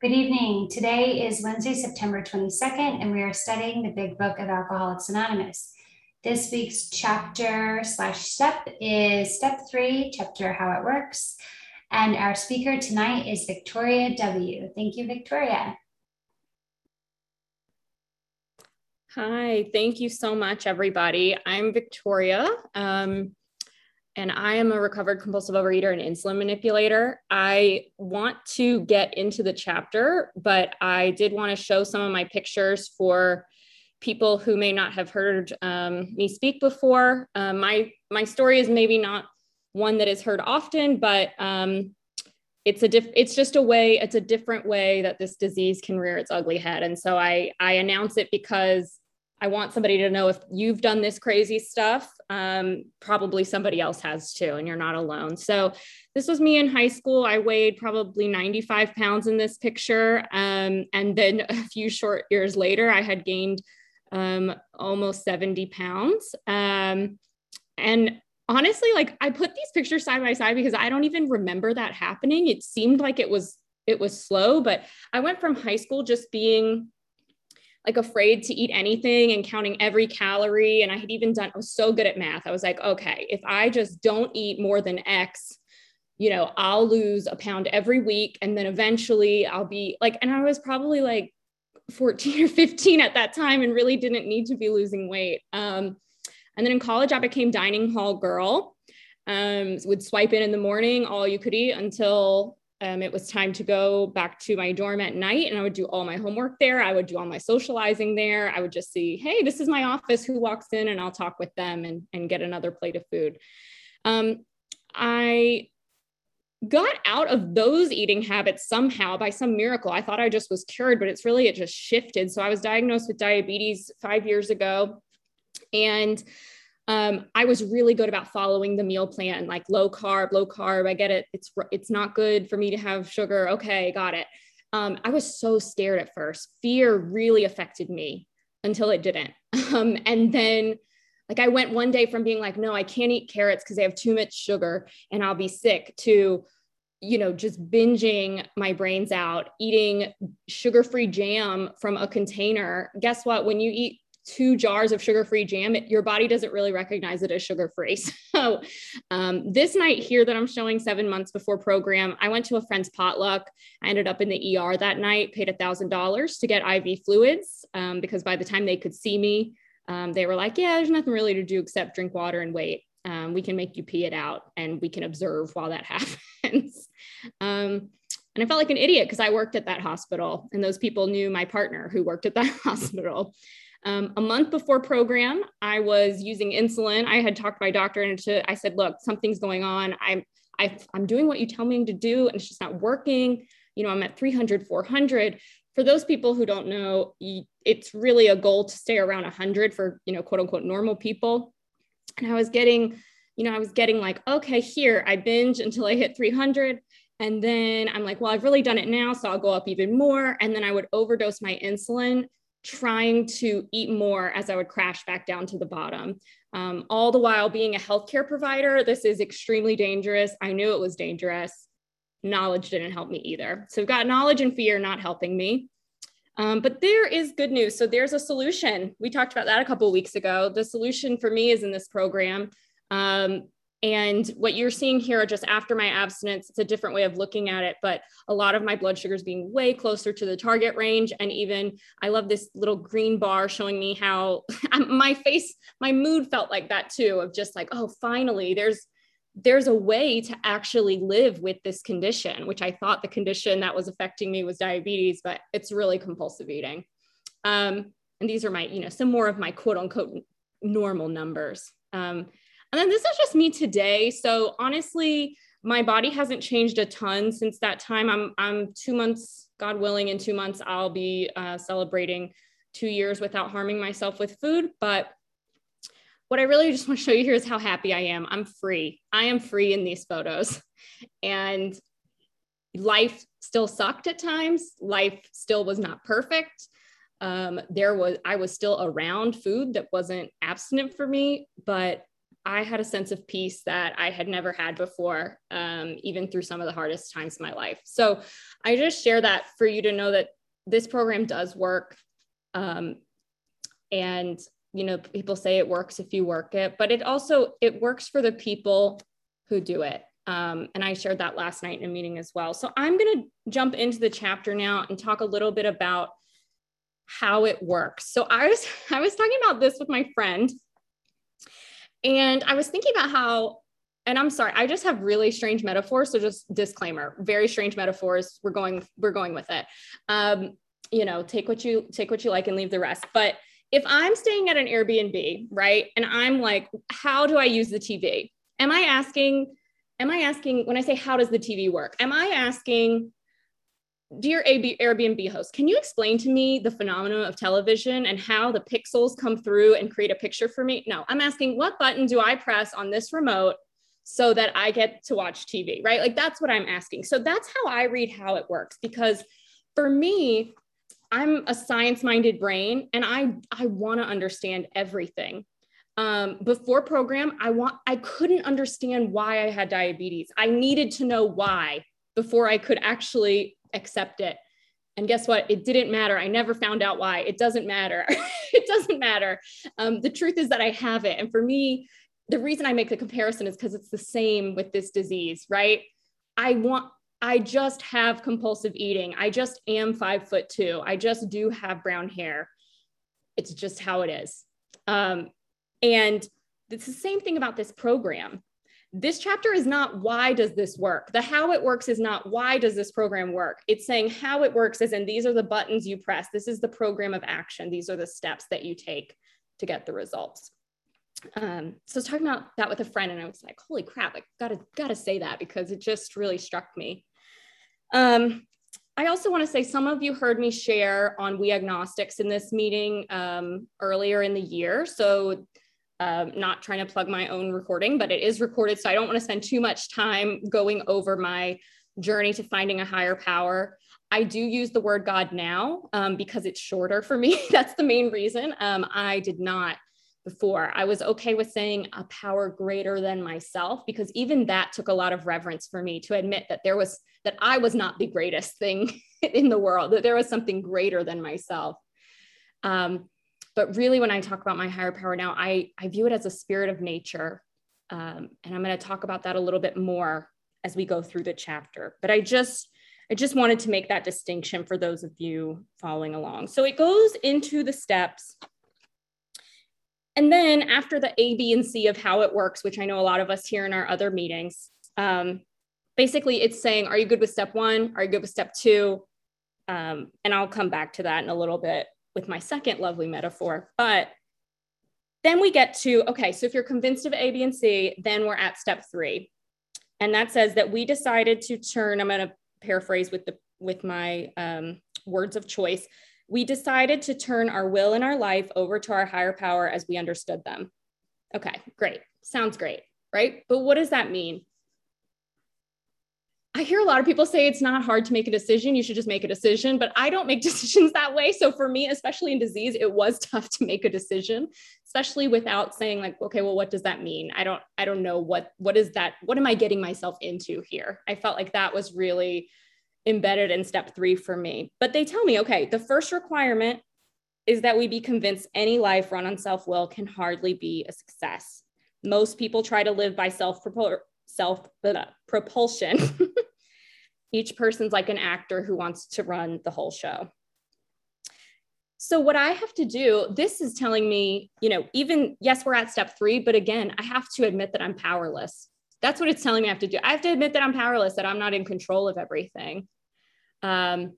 Good evening. Today is Wednesday, September 22nd, and we are studying the Big Book of Alcoholics Anonymous. This week's chapter slash step is step three, chapter How It Works. And our speaker tonight is Victoria W. Thank you, Victoria. Hi, thank you so much, everybody. I'm Victoria. Um, and I am a recovered compulsive overeater and insulin manipulator. I want to get into the chapter, but I did want to show some of my pictures for people who may not have heard um, me speak before. Uh, my my story is maybe not one that is heard often, but um, it's a diff- it's just a way it's a different way that this disease can rear its ugly head, and so I I announce it because I want somebody to know if you've done this crazy stuff, um, probably somebody else has too, and you're not alone. So, this was me in high school. I weighed probably 95 pounds in this picture. Um, and then a few short years later, I had gained um, almost 70 pounds. Um, and honestly, like I put these pictures side by side because I don't even remember that happening. It seemed like it was it was slow, but I went from high school just being like afraid to eat anything and counting every calorie. And I had even done, I was so good at math. I was like, okay, if I just don't eat more than X, you know, I'll lose a pound every week. And then eventually I'll be like, and I was probably like 14 or 15 at that time and really didn't need to be losing weight. Um, and then in college, I became dining hall girl. Um, would swipe in in the morning, all you could eat until um, it was time to go back to my dorm at night and I would do all my homework there. I would do all my socializing there. I would just see, hey, this is my office. Who walks in? And I'll talk with them and, and get another plate of food. Um, I got out of those eating habits somehow by some miracle. I thought I just was cured, but it's really, it just shifted. So I was diagnosed with diabetes five years ago. And um, I was really good about following the meal plan, like low carb, low carb. I get it. It's it's not good for me to have sugar. Okay, got it. Um, I was so scared at first. Fear really affected me until it didn't. Um, and then, like, I went one day from being like, no, I can't eat carrots because they have too much sugar and I'll be sick, to you know, just binging my brains out, eating sugar free jam from a container. Guess what? When you eat two jars of sugar-free jam, it, your body doesn't really recognize it as sugar-free. So um, this night here that I'm showing seven months before program, I went to a friend's potluck. I ended up in the ER that night, paid a thousand dollars to get IV fluids um, because by the time they could see me, um, they were like, yeah, there's nothing really to do except drink water and wait. Um, we can make you pee it out and we can observe while that happens. Um, and I felt like an idiot because I worked at that hospital and those people knew my partner who worked at that hospital. Um, a month before program, I was using insulin. I had talked to my doctor and to, I said, look, something's going on. I'm, I, I'm doing what you tell me to do and it's just not working. You know, I'm at 300, 400. For those people who don't know, it's really a goal to stay around 100 for, you know, quote unquote normal people. And I was getting, you know, I was getting like, okay, here, I binge until I hit 300. And then I'm like, well, I've really done it now. So I'll go up even more. And then I would overdose my insulin trying to eat more as I would crash back down to the bottom. Um, all the while being a healthcare provider, this is extremely dangerous. I knew it was dangerous. Knowledge didn't help me either. So we've got knowledge and fear not helping me. Um, but there is good news. So there's a solution. We talked about that a couple weeks ago. The solution for me is in this program. Um, and what you're seeing here just after my abstinence, it's a different way of looking at it, but a lot of my blood sugars being way closer to the target range. And even I love this little green bar showing me how my face, my mood felt like that too, of just like, oh, finally, there's there's a way to actually live with this condition, which I thought the condition that was affecting me was diabetes, but it's really compulsive eating. Um, and these are my, you know, some more of my quote unquote normal numbers. Um, and then this is just me today. So honestly, my body hasn't changed a ton since that time. I'm I'm two months, God willing, in two months I'll be uh, celebrating two years without harming myself with food. But what I really just want to show you here is how happy I am. I'm free. I am free in these photos, and life still sucked at times. Life still was not perfect. Um, there was I was still around food that wasn't abstinent for me, but I had a sense of peace that I had never had before, um, even through some of the hardest times in my life. So I just share that for you to know that this program does work. Um, and you know, people say it works if you work it, but it also it works for the people who do it. Um, and I shared that last night in a meeting as well. So I'm going to jump into the chapter now and talk a little bit about how it works. So I was I was talking about this with my friend and I was thinking about how and I'm sorry, I just have really strange metaphors. So just disclaimer, very strange metaphors. We're going, we're going with it. Um, you know, take what you take what you like and leave the rest. But if I'm staying at an Airbnb, right, and I'm like, how do I use the TV? Am I asking, am I asking when I say how does the TV work? Am I asking, dear Airbnb host, can you explain to me the phenomenon of television and how the pixels come through and create a picture for me? No, I'm asking what button do I press on this remote so that I get to watch TV, right? Like that's what I'm asking. So that's how I read how it works because for me, I'm a science minded brain and I I want to understand everything. Um, before program, I want I couldn't understand why I had diabetes. I needed to know why before I could actually accept it. And guess what? It didn't matter. I never found out why. It doesn't matter. it doesn't matter. Um, the truth is that I have it. And for me, the reason I make the comparison is because it's the same with this disease, right? I want, I just have compulsive eating. I just am five foot two. I just do have brown hair. It's just how it is. Um, and it's the same thing about this program this chapter is not why does this work? The how it works is not why does this program work? It's saying how it works is and these are the buttons you press. This is the program of action. These are the steps that you take to get the results. Um, so I was talking about that with a friend and I was like, holy crap, I gotta, gotta say that because it just really struck me. Um, I also want to say some of you heard me share on We Agnostics in this meeting um, earlier in the year. So um, not trying to plug my own recording, but it is recorded. So I don't want to spend too much time going over my journey to finding a higher power. I do use the word God now um, because it's shorter for me. That's the main reason. Um, I did not before. I was okay with saying a power greater than myself because even that took a lot of reverence for me to admit that there was, that I was not the greatest thing in the world, that there was something greater than myself. Um, but really, when I talk about my higher power now, I, I view it as a spirit of nature. Um, and I'm going to talk about that a little bit more as we go through the chapter. But I just, I just wanted to make that distinction for those of you following along. So it goes into the steps. And then after the A, B, and C of how it works, which I know a lot of us here in our other meetings, um, basically it's saying, are you good with step one? Are you good with step two? Um, and I'll come back to that in a little bit with my second lovely metaphor. But then we get to okay, so if you're convinced of A, B, and C, then we're at step three. And that says that we decided to turn, I'm going to paraphrase with the with my um, words of choice. We decided to turn our will and our life over to our higher power as we understood them. Okay, great. Sounds great, right? But what does that mean? I hear a lot of people say it's not hard to make a decision. You should just make a decision, but I don't make decisions that way. So for me, especially in disease, it was tough to make a decision, especially without saying like, okay, well, what does that mean? I don't, I don't know what, what is that? What am I getting myself into here? I felt like that was really embedded in step three for me. But they tell me, okay, the first requirement is that we be convinced any life run on self will can hardly be a success. Most people try to live by self self propulsion each person's like an actor who wants to run the whole show. So, what I have to do, this is telling me, you know, even yes, we're at step three, but again, I have to admit that I'm powerless. That's what it's telling me I have to do. I have to admit that I'm powerless, that I'm not in control of everything. Um,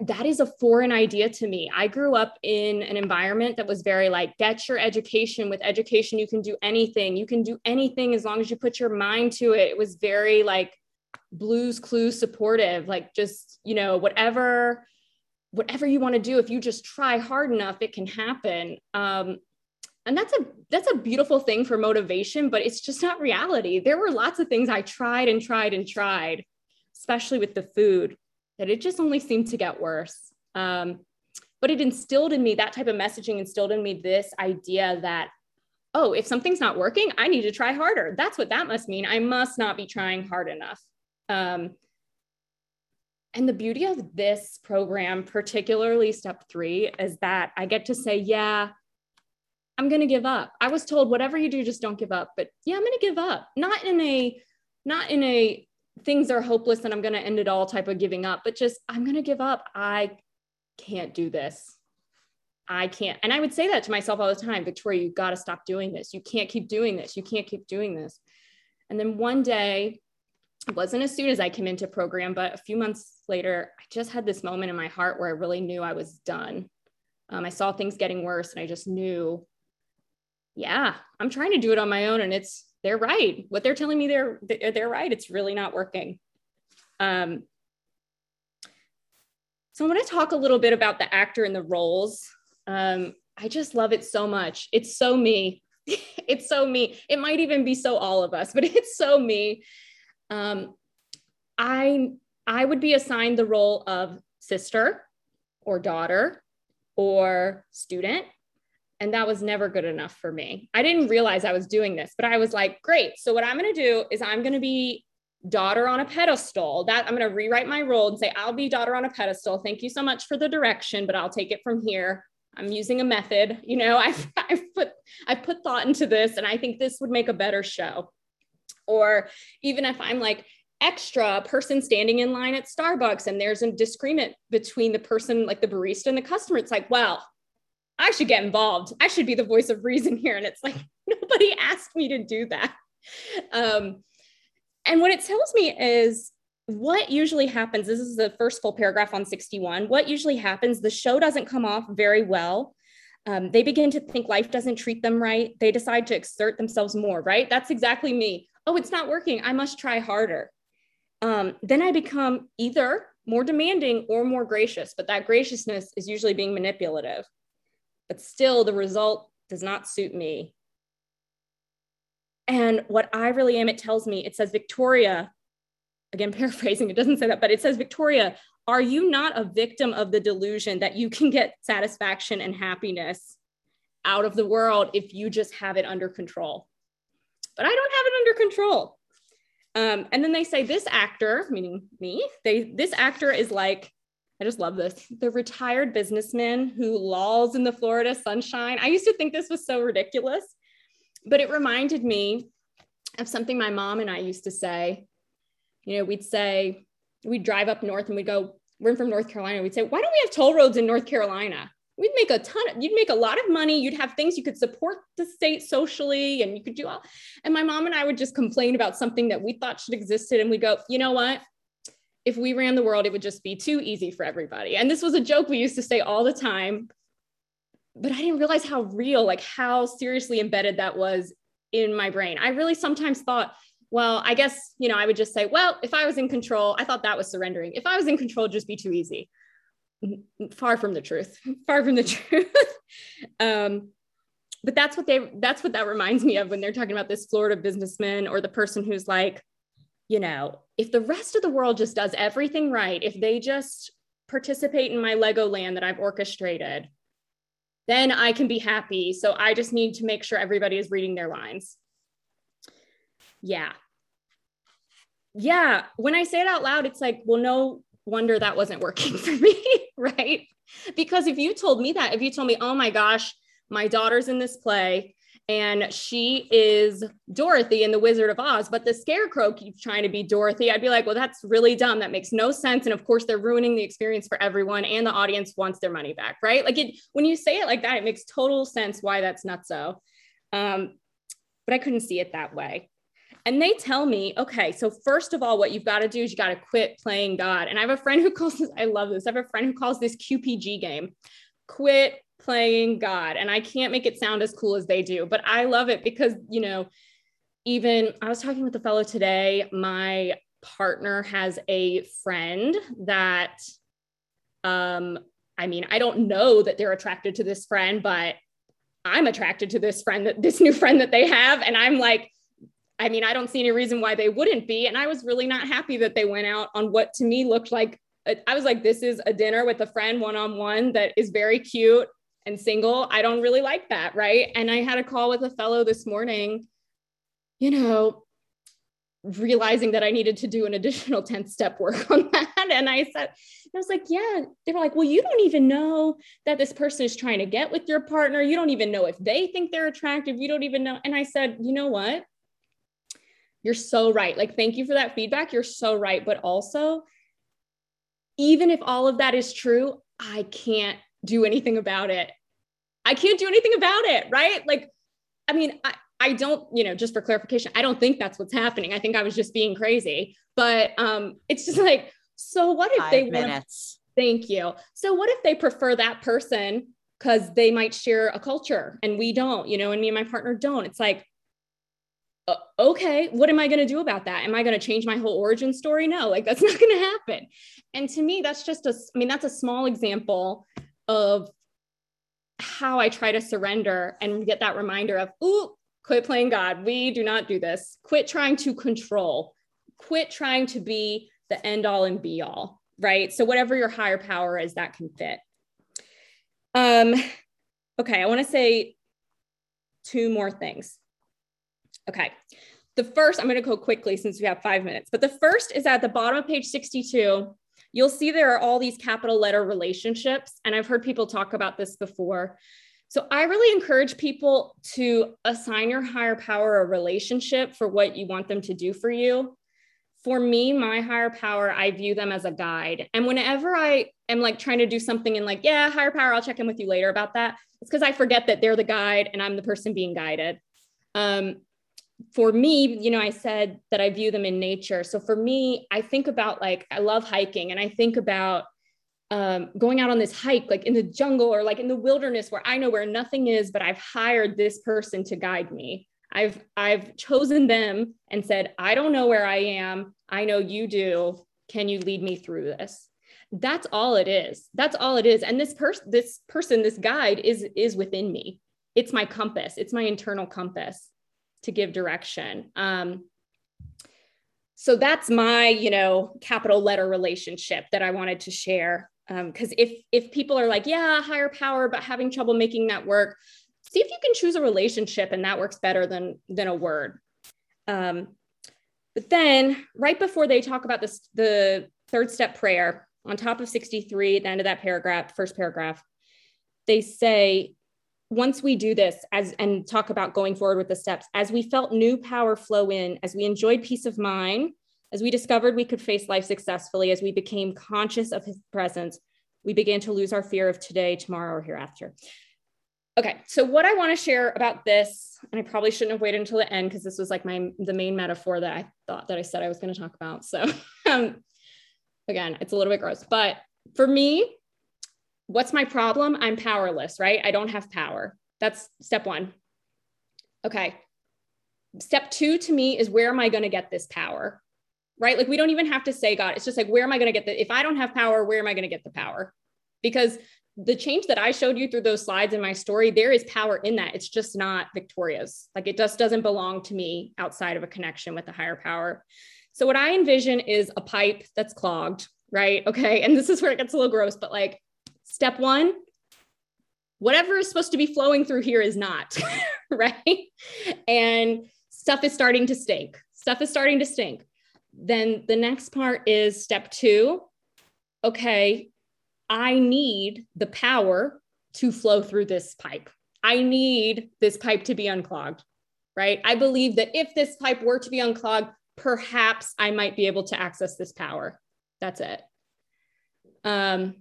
that is a foreign idea to me. I grew up in an environment that was very like, get your education. With education, you can do anything. You can do anything as long as you put your mind to it. It was very like Blue's Clues supportive, like just, you know, whatever, whatever you want to do, if you just try hard enough, it can happen. Um, and that's a that's a beautiful thing for motivation, but it's just not reality. There were lots of things I tried and tried and tried, especially with the food that it just only seemed to get worse. Um, but it instilled in me that type of messaging instilled in me this idea that oh, if something's not working, I need to try harder. That's what that must mean. I must not be trying hard enough. Um, and the beauty of this program, particularly step three, is that I get to say, yeah, I'm going to give up. I was told whatever you do, just don't give up. But yeah, I'm going to give up. Not in a, not in a things are hopeless and I'm going to end it all type of giving up, but just I'm going to give up. I can't do this. I can't. And I would say that to myself all the time Victoria, you got to stop doing this. You can't keep doing this. You can't keep doing this. And then one day, it wasn't as soon as I came into program, but a few months later, I just had this moment in my heart where I really knew I was done. Um, I saw things getting worse and I just knew, yeah, I'm trying to do it on my own and it's, they're right. What they're telling me they're, they're right. It's really not working. Um, so I want to talk a little bit about the actor and the roles. Um, I just love it so much. It's so me. it's so me. It might even be so all of us, but it's so me. Um, I I would be assigned the role of sister or daughter or student. And that was never good enough for me. I didn't realize I was doing this, but I was like, great. So, what I'm going to do is I'm going to be daughter on a pedestal. That I'm going to rewrite my role and say, I'll be daughter on a pedestal. Thank you so much for the direction, but I'll take it from here. I'm using a method. You know, I've, I've put I've put thought into this, and I think this would make a better show. Or even if I'm like extra person standing in line at Starbucks and there's a disagreement between the person, like the barista and the customer, it's like, well, I should get involved. I should be the voice of reason here. And it's like, nobody asked me to do that. Um, and what it tells me is what usually happens this is the first full paragraph on 61 what usually happens the show doesn't come off very well. Um, they begin to think life doesn't treat them right. They decide to exert themselves more right? That's exactly me. Oh it's not working. I must try harder. Um, then i become either more demanding or more gracious but that graciousness is usually being manipulative but still the result does not suit me. And what i really am it tells me it says victoria again paraphrasing it doesn't say that but it says victoria are you not a victim of the delusion that you can get satisfaction and happiness out of the world if you just have it under control? But i don't have it under control. Um, and then they say this actor meaning me they this actor is like i just love this the retired businessman who lolls in the florida sunshine i used to think this was so ridiculous but it reminded me of something my mom and i used to say you know, we'd say, we'd drive up north and we'd go, we're from North Carolina. We'd say, why don't we have toll roads in North Carolina? We'd make a ton of, you'd make a lot of money. You'd have things you could support the state socially and you could do all. And my mom and I would just complain about something that we thought should existed. And we'd go, you know what? If we ran the world, it would just be too easy for everybody. And this was a joke we used to say all the time. But I didn't realize how real, like how seriously embedded that was in my brain. I really sometimes thought, well, I guess, you know, I would just say, well, if I was in control, I thought that was surrendering. If I was in control, just be too easy. Far from the truth, far from the truth. um, but that's what they, that's what that reminds me of when they're talking about this Florida businessman or the person who's like, you know, if the rest of the world just does everything right, if they just participate in my Lego land that I've orchestrated, then I can be happy. So I just need to make sure everybody is reading their lines. Yeah. Yeah. When i say it out loud it's like well no wonder that wasn't working for me right? Because if you told me that if you told me oh my gosh my daughter's in this play and she is Dorothy in The Wizard of Oz, but the scarecrow keeps trying to be Dorothy. I'd be like, well, that's really dumb. That makes no sense. And of course, they're ruining the experience for everyone, and the audience wants their money back, right? Like it when you say it like that, it makes total sense why that's not so. Um, but I couldn't see it that way. And they tell me, okay, so first of all, what you've got to do is you got to quit playing God. And I have a friend who calls this, I love this. I have a friend who calls this QPG game, quit playing God. And I can't make it sound as cool as they do, but I love it because, you know, even I was talking with a fellow today, my partner has a friend that, um, I mean, I don't know that they're attracted to this friend, but I'm attracted to this friend that this new friend that they have. And I'm like, I mean, I don't see any reason why they wouldn't be. And I was really not happy that they went out on what to me looked like. I was like, this is a dinner with a friend one on one that is very cute and single, I don't really like that. Right. And I had a call with a fellow this morning, you know, realizing that I needed to do an additional 10 step work on that. And I said, I was like, yeah. They were like, well, you don't even know that this person is trying to get with your partner. You don't even know if they think they're attractive. You don't even know. And I said, you know what? You're so right. Like, thank you for that feedback. You're so right. But also, even if all of that is true, I can't do anything about it. I can't do anything about it. Right. Like, I mean, I, I don't, you know, just for clarification, I don't think that's what's happening. I think I was just being crazy. But um, it's just like, so what if Five they minutes. Want, thank you. So what if they prefer that person because they might share a culture and we don't, you know, and me and my partner don't? It's like, uh, okay, what am I going to do about that? Am I going to change my whole origin story? No, like that's not going to happen. And to me, that's just a, I mean, that's a small example of how I try to surrender and get that reminder of, ooh, quit playing God. We do not do this. Quit trying to control. Quit trying to be the end all and be all, right? So whatever your higher power is, that can fit. Um, okay, I want to say two more things. Okay. The first, I'm going to go quickly since we have five minutes, but the first is at the bottom of page 62. You'll see there are all these capital letter relationships. And I've heard people talk about this before. So I really encourage people to assign your higher power a relationship for what you want them to do for you. For me, my higher power, I view them as a guide. And whenever I am like trying to do something and like, yeah, higher power, I'll check in with you later about that. It's because I forget that they're the guide and I'm the person being guided. Um, for me, you know, I said that I view them in nature. So for me, I think about like, I love hiking and I think about um, going out on this hike, like in the jungle or like in the wilderness where I know where nothing is, but I've hired this person to guide me. I've I've chosen them and said, I don't know where I am. I know you do. Can you lead me through this? That's all it is. That's all it is. And this person, this person, this guide is is within me. It's my compass. It's my internal compass to give direction. Um, so that's my, you know, capital letter relationship that I wanted to share because um, if if people are like yeah higher power but having trouble making that work see if you can choose a relationship and that works better than than a word um, but then right before they talk about this the third step prayer on top of 63 at the end of that paragraph first paragraph they say once we do this as and talk about going forward with the steps as we felt new power flow in as we enjoyed peace of mind as we discovered we could face life successfully, as we became conscious of his presence, we began to lose our fear of today, tomorrow, or hereafter. Okay, so what I want to share about this, and I probably shouldn't have waited until the end because this was like my the main metaphor that I thought that I said I was going to talk about. So um, again, it's a little bit gross, but for me, what's my problem? I'm powerless, right? I don't have power. That's step one. Okay. Step two to me is where am I going to get this power? right? Like we don't even have to say God. It's just like, where am I going to get the, if I don't have power, where am I going to get the power? Because the change that I showed you through those slides in my story, there is power in that. It's just not Victoria's. Like it just doesn't belong to me outside of a connection with the higher power. So what I envision is a pipe that's clogged, right? Okay. And this is where it gets a little gross, but like step one, whatever is supposed to be flowing through here is not, right? And stuff is starting to stink. Stuff is starting to stink. Then the next part is step two. Okay, I need the power to flow through this pipe. I need this pipe to be unclogged, right? I believe that if this pipe were to be unclogged, perhaps I might be able to access this power. That's it. Um,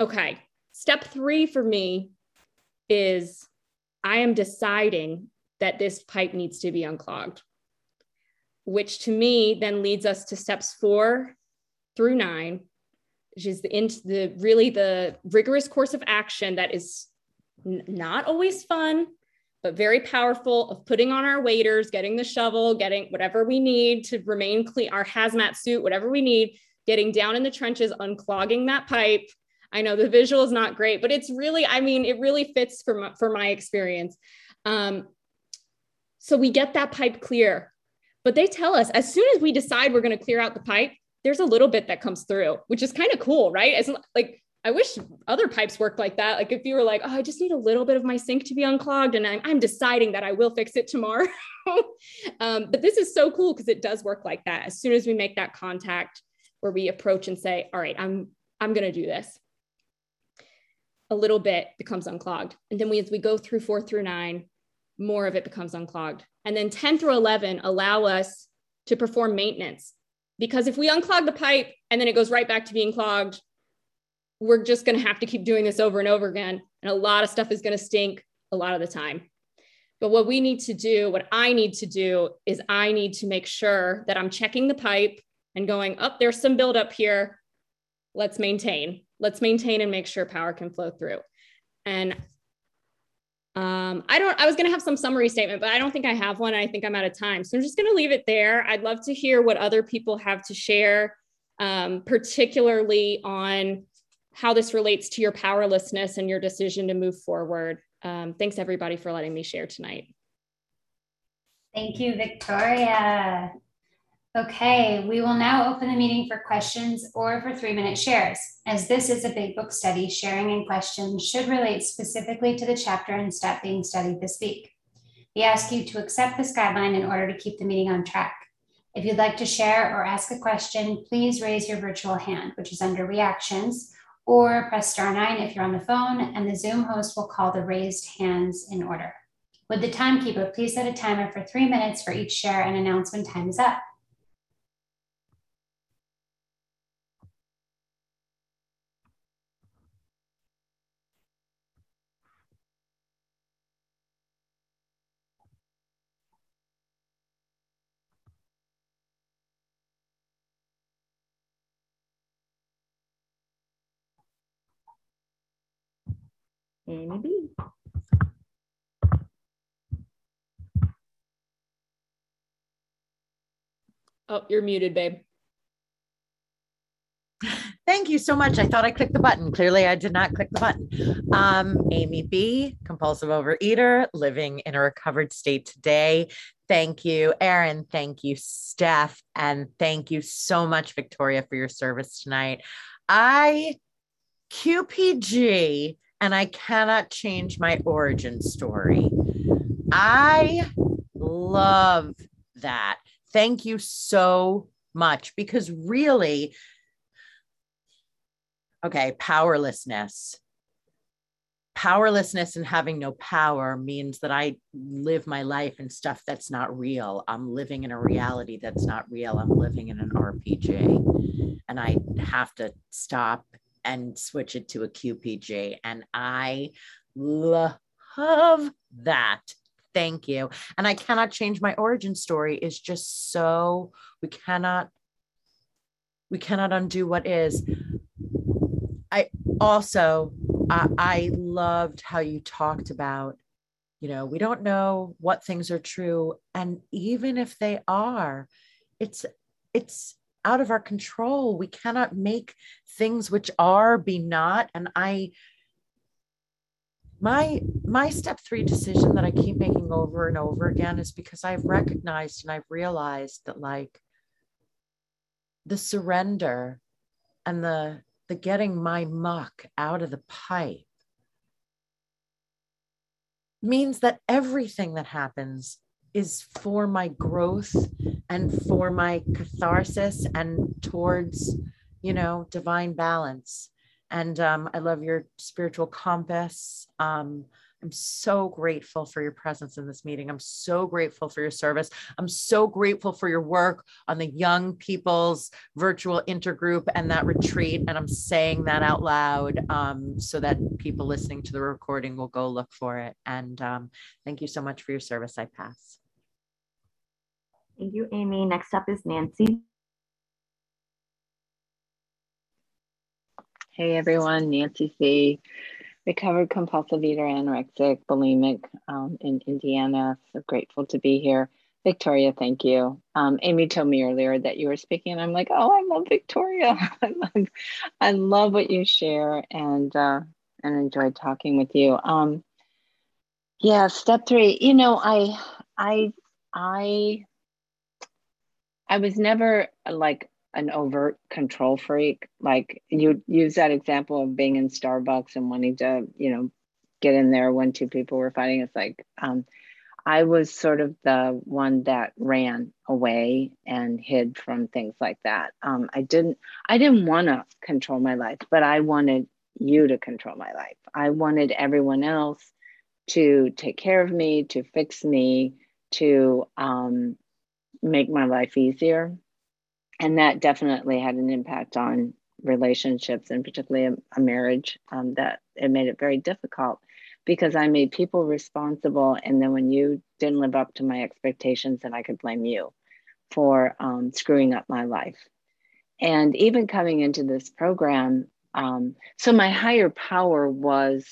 okay, step three for me is I am deciding that this pipe needs to be unclogged which to me then leads us to steps four through nine, which is the, into the really the rigorous course of action that is n- not always fun, but very powerful of putting on our waders, getting the shovel, getting whatever we need to remain clean, our hazmat suit, whatever we need, getting down in the trenches, unclogging that pipe. I know the visual is not great, but it's really, I mean, it really fits for my, for my experience. Um, so we get that pipe clear. But they tell us as soon as we decide we're going to clear out the pipe, there's a little bit that comes through, which is kind of cool, right? It's like I wish other pipes worked like that. Like if you were like, oh, I just need a little bit of my sink to be unclogged, and I'm, I'm deciding that I will fix it tomorrow. um, but this is so cool because it does work like that. As soon as we make that contact where we approach and say, all right, I'm I'm gonna do this. A little bit becomes unclogged. And then we as we go through four through nine, more of it becomes unclogged. And then 10 through 11 allow us to perform maintenance. Because if we unclog the pipe and then it goes right back to being clogged, we're just going to have to keep doing this over and over again. And a lot of stuff is going to stink a lot of the time. But what we need to do, what I need to do, is I need to make sure that I'm checking the pipe and going, up, oh, there's some buildup here. Let's maintain. Let's maintain and make sure power can flow through. And um, I don't, I was going to have some summary statement, but I don't think I have one. I think I'm out of time. So I'm just going to leave it there. I'd love to hear what other people have to share, um, particularly on how this relates to your powerlessness and your decision to move forward. Um, thanks everybody for letting me share tonight. Thank you, Victoria. Okay, we will now open the meeting for questions or for three minute shares. As this is a big book study, sharing and questions should relate specifically to the chapter and step being studied this week. We ask you to accept this guideline in order to keep the meeting on track. If you'd like to share or ask a question, please raise your virtual hand, which is under reactions, or press star nine if you're on the phone, and the Zoom host will call the raised hands in order. Would the timekeeper please set a timer for three minutes for each share and announce when time is up? Amy B. Oh, you're muted, babe. Thank you so much. I thought I clicked the button. Clearly, I did not click the button. Um, Amy B, compulsive overeater, living in a recovered state today. Thank you, Aaron. Thank you, Steph. And thank you so much, Victoria, for your service tonight. I, QPG, and I cannot change my origin story. I love that. Thank you so much because really, okay, powerlessness. Powerlessness and having no power means that I live my life in stuff that's not real. I'm living in a reality that's not real. I'm living in an RPG. And I have to stop and switch it to a QPG. And I love that. Thank you. And I cannot change my origin story is just so we cannot we cannot undo what is. I also I, I loved how you talked about you know we don't know what things are true and even if they are it's it's out of our control. We cannot make things which are be not. And I, my my step three decision that I keep making over and over again is because I've recognized and I've realized that like the surrender and the the getting my muck out of the pipe means that everything that happens is for my growth and for my catharsis and towards you know divine balance. And um, i love your spiritual compass um, i'm so grateful for your presence in this meeting i'm so grateful for your service i'm so grateful for your work on the young people's virtual intergroup and that retreat and i'm saying that out loud um, so that people listening to the recording will go look for it and um, thank you so much for your service i pass Thank you, Amy. Next up is Nancy. Hey everyone, Nancy C. Recovered compulsive eater, anorexic, bulimic um, in Indiana. So grateful to be here. Victoria, thank you. Um, Amy told me earlier that you were speaking, and I'm like, oh, I love Victoria. I love, I love what you share, and uh, and enjoyed talking with you. Um, yeah, step three. You know, I, I, I I was never like an overt control freak. Like you use that example of being in Starbucks and wanting to, you know, get in there when two people were fighting. It's like um, I was sort of the one that ran away and hid from things like that. Um, I didn't I didn't want to control my life, but I wanted you to control my life. I wanted everyone else to take care of me, to fix me, to um, make my life easier. And that definitely had an impact on relationships and particularly a, a marriage um, that it made it very difficult because I made people responsible. And then when you didn't live up to my expectations, then I could blame you for um, screwing up my life. And even coming into this program, um, so my higher power was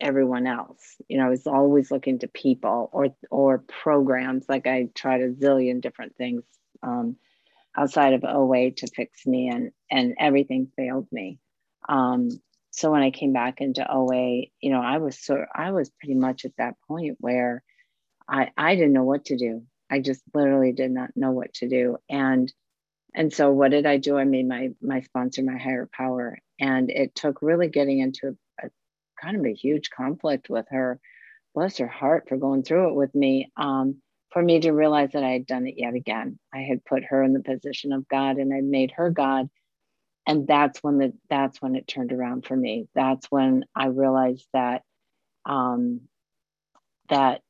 everyone else. You know, I was always looking to people or or programs. Like I tried a zillion different things um, outside of OA to fix me, and and everything failed me. Um, so when I came back into OA, you know, I was so I was pretty much at that point where I I didn't know what to do. I just literally did not know what to do. And and so what did I do? I made my my sponsor my higher power. And it took really getting into a, a kind of a huge conflict with her. Bless her heart for going through it with me. Um, for me to realize that I had done it yet again. I had put her in the position of God and I made her God. And that's when the that's when it turned around for me. That's when i realized that um that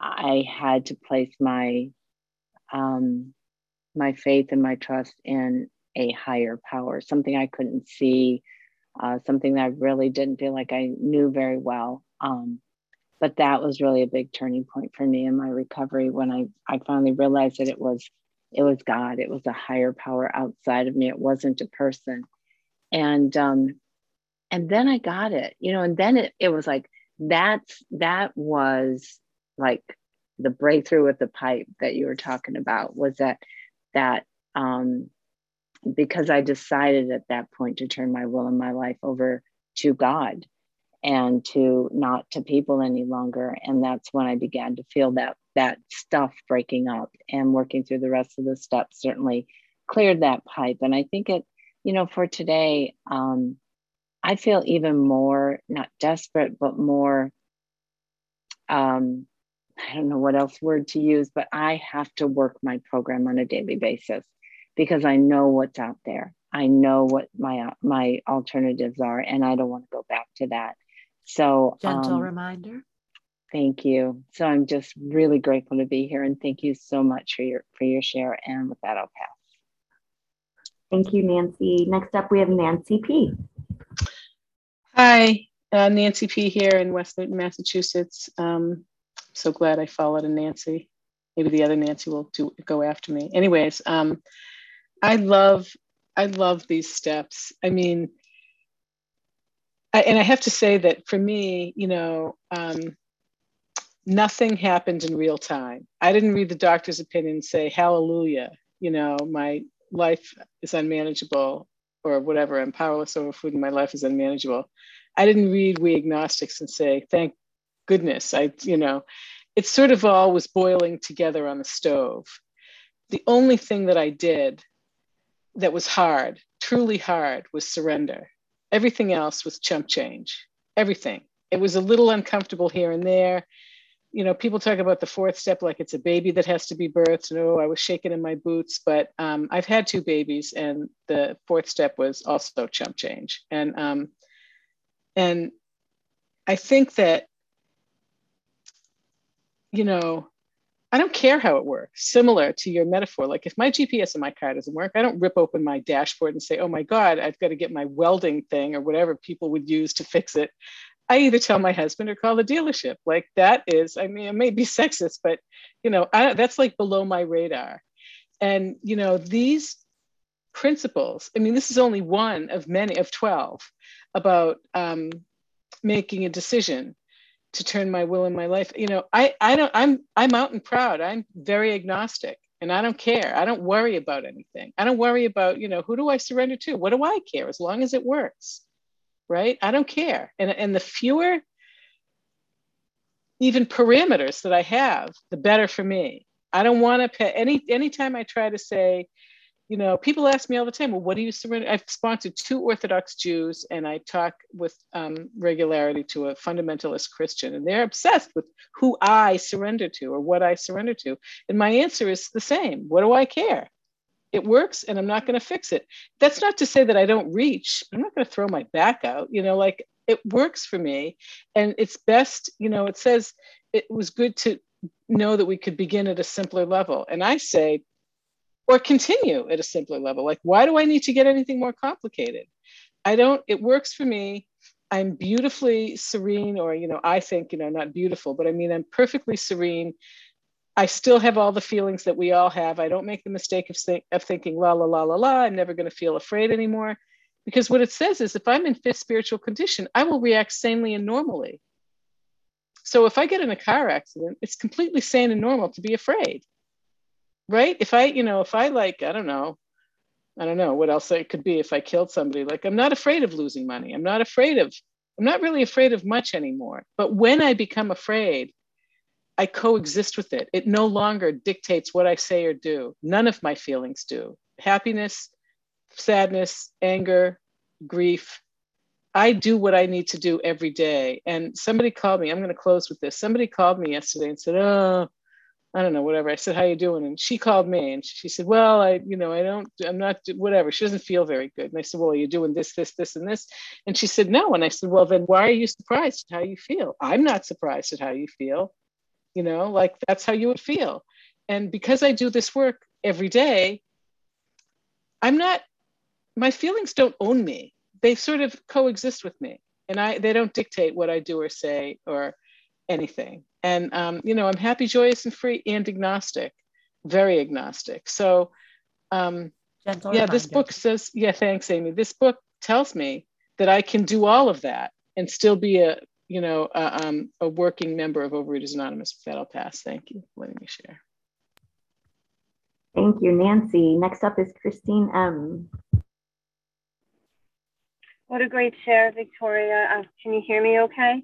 i had to place my um my faith and my trust in a higher power something i couldn't see uh, something that i really didn't feel like i knew very well. Um, but that was really a big turning point for me in my recovery when i i finally realized that it was it was God. It was a higher power outside of me. It wasn't a person. And um, and then I got it, you know, and then it, it was like that's that was like the breakthrough with the pipe that you were talking about was that that um because I decided at that point to turn my will and my life over to God and to not to people any longer. And that's when i began to feel that that stuff breaking up and working through the rest of the steps certainly cleared that pipe. And i think it you know for today um i feel even more not desperate but more um i don't know what else word to use but i have to work my program on a daily basis because i know what's out there. I know what my my alternatives are, and I don't want to go back to that. So, gentle um, reminder. Thank you. So I'm just really grateful to be here, and thank you so much for your for your share. And with that, I'll pass. Thank you, Nancy. Next up, we have Nancy P. Hi, uh, Nancy P. here in West Newton, Massachusetts. Um, so glad I followed a Nancy. Maybe the other Nancy will do go after me. Anyways, um, I love I love these steps. I mean, I, and I have to say that for me, you know, um, nothing happened in real time. I didn't read the doctor's opinion and say, Hallelujah, you know, my life is unmanageable or whatever. I'm powerless over food and my life is unmanageable. I didn't read We Agnostics and say, Thank goodness. I, you know, it sort of all was boiling together on the stove. The only thing that I did that was hard, truly hard, was surrender Everything else was chump change. Everything. It was a little uncomfortable here and there. You know, people talk about the fourth step like it's a baby that has to be birthed. No, I was shaking in my boots, but um, I've had two babies, and the fourth step was also chump change. And um, and I think that you know I don't care how it works. Similar to your metaphor, like if my GPS in my car doesn't work, I don't rip open my dashboard and say, oh my God, I've got to get my welding thing or whatever people would use to fix it. I either tell my husband or call the dealership. Like that is, I mean, it may be sexist, but you know, I, that's like below my radar. And you know, these principles, I mean, this is only one of many of 12 about um, making a decision to turn my will and my life. You know i i don't i'm i'm out and proud. I'm very agnostic and i don't care. I don't worry about anything. I don't worry about you know who do i surrender to? What do i care? As long as it works right? I don't care. And and the fewer even parameters that i have the better for me. I don't want to pay any anytime i try to say you know, people ask me all the time, well, what do you surrender? I've sponsored two Orthodox Jews and I talk with um, regularity to a fundamentalist Christian, and they're obsessed with who I surrender to or what I surrender to. And my answer is the same what do I care? It works and I'm not going to fix it. That's not to say that I don't reach. I'm not going to throw my back out. You know, like it works for me. And it's best, you know, it says it was good to know that we could begin at a simpler level. And I say, or continue at a simpler level. Like, why do I need to get anything more complicated? I don't, it works for me. I'm beautifully serene, or, you know, I think, you know, not beautiful, but I mean, I'm perfectly serene. I still have all the feelings that we all have. I don't make the mistake of, think, of thinking, la, la, la, la, la, I'm never going to feel afraid anymore. Because what it says is if I'm in fifth spiritual condition, I will react sanely and normally. So if I get in a car accident, it's completely sane and normal to be afraid. Right? If I, you know, if I like, I don't know, I don't know what else it could be if I killed somebody. Like I'm not afraid of losing money. I'm not afraid of, I'm not really afraid of much anymore. But when I become afraid, I coexist with it. It no longer dictates what I say or do. None of my feelings do. Happiness, sadness, anger, grief, I do what I need to do every day. And somebody called me, I'm going to close with this. Somebody called me yesterday and said, Oh, I don't know, whatever. I said, How you doing? And she called me and she said, Well, I, you know, I don't, I'm not, whatever. She doesn't feel very good. And I said, Well, are you doing this, this, this, and this? And she said, No. And I said, Well, then why are you surprised at how you feel? I'm not surprised at how you feel. You know, like that's how you would feel. And because I do this work every day, I'm not, my feelings don't own me they sort of coexist with me and I they don't dictate what I do or say or anything. And um, you know, I'm happy, joyous, and free and agnostic, very agnostic. So um, Gentle yeah, reminder. this book says, yeah, thanks, Amy. This book tells me that I can do all of that and still be a you know a, um, a working member of Overeaters Anonymous. With that, I'll pass. Thank you for letting me share. Thank you, Nancy. Next up is Christine M. What a great share, Victoria. Uh, can you hear me okay?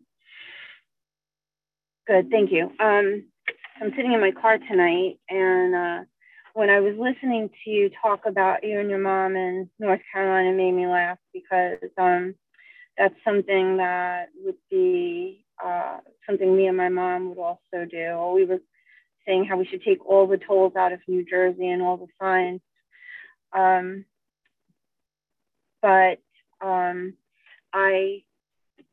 Good, thank you. Um, I'm sitting in my car tonight, and uh, when I was listening to you talk about you and your mom in North Carolina, made me laugh because um, that's something that would be uh, something me and my mom would also do. We were saying how we should take all the tolls out of New Jersey and all the fines. Um, but um, I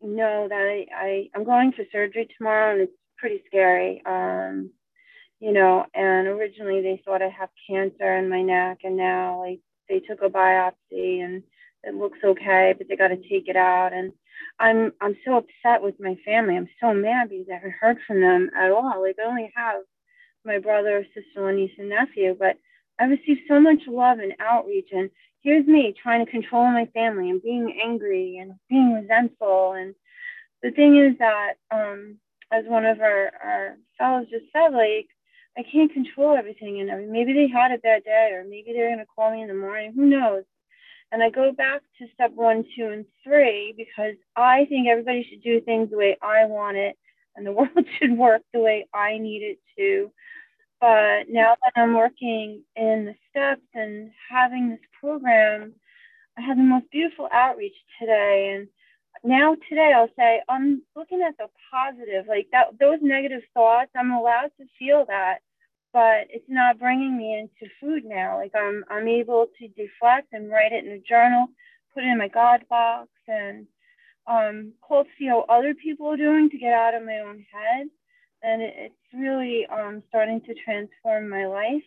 know that I, I I'm going for surgery tomorrow, and it's pretty scary. Um, you know, and originally they thought I have cancer in my neck, and now like they took a biopsy and it looks okay, but they got to take it out. And I'm I'm so upset with my family. I'm so mad because I haven't heard from them at all. Like I only have my brother, sister, niece, and nephew, but I received so much love and outreach. And here's me trying to control my family and being angry and being resentful. And the thing is that, um, as one of our, our fellows just said, like, I can't control everything. And maybe they had a bad day, or maybe they're going to call me in the morning. Who knows? And I go back to step one, two, and three because I think everybody should do things the way I want it, and the world should work the way I need it to. But now that I'm working in the steps and having this program, I had the most beautiful outreach today. And now today I'll say I'm looking at the positive, like that those negative thoughts. I'm allowed to feel that, but it's not bringing me into food now. Like I'm I'm able to deflect and write it in a journal, put it in my God box, and um, cold see how other people are doing to get out of my own head and it's really um, starting to transform my life.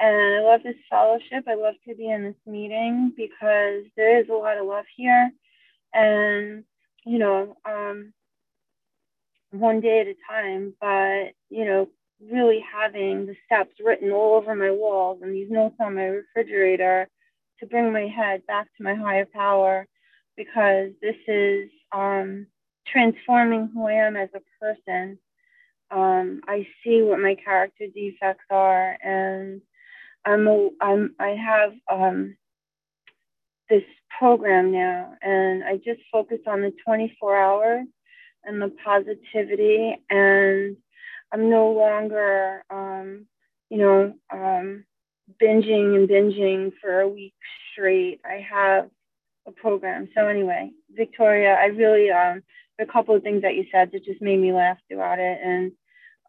And I love this fellowship. I love to be in this meeting because there is a lot of love here. And, you know, um, one day at a time, but, you know, really having the steps written all over my walls and these notes on my refrigerator to bring my head back to my higher power because this is um, transforming who I am as a person. Um, I see what my character defects are, and I'm a, I'm I have um, this program now, and I just focus on the 24 hours and the positivity, and I'm no longer, um, you know, um, binging and binging for a week straight. I have a program. So anyway, Victoria, I really um a couple of things that you said that just made me laugh throughout it and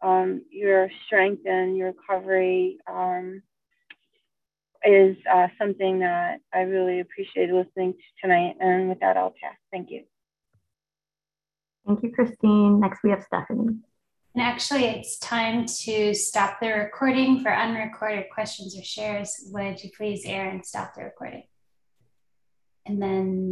um your strength and your recovery um is uh, something that I really appreciated listening to tonight. And with that, I'll pass. Thank you. Thank you, Christine. Next, we have Stephanie. And actually, it's time to stop the recording for unrecorded questions or shares. Would you please, Aaron, stop the recording? And then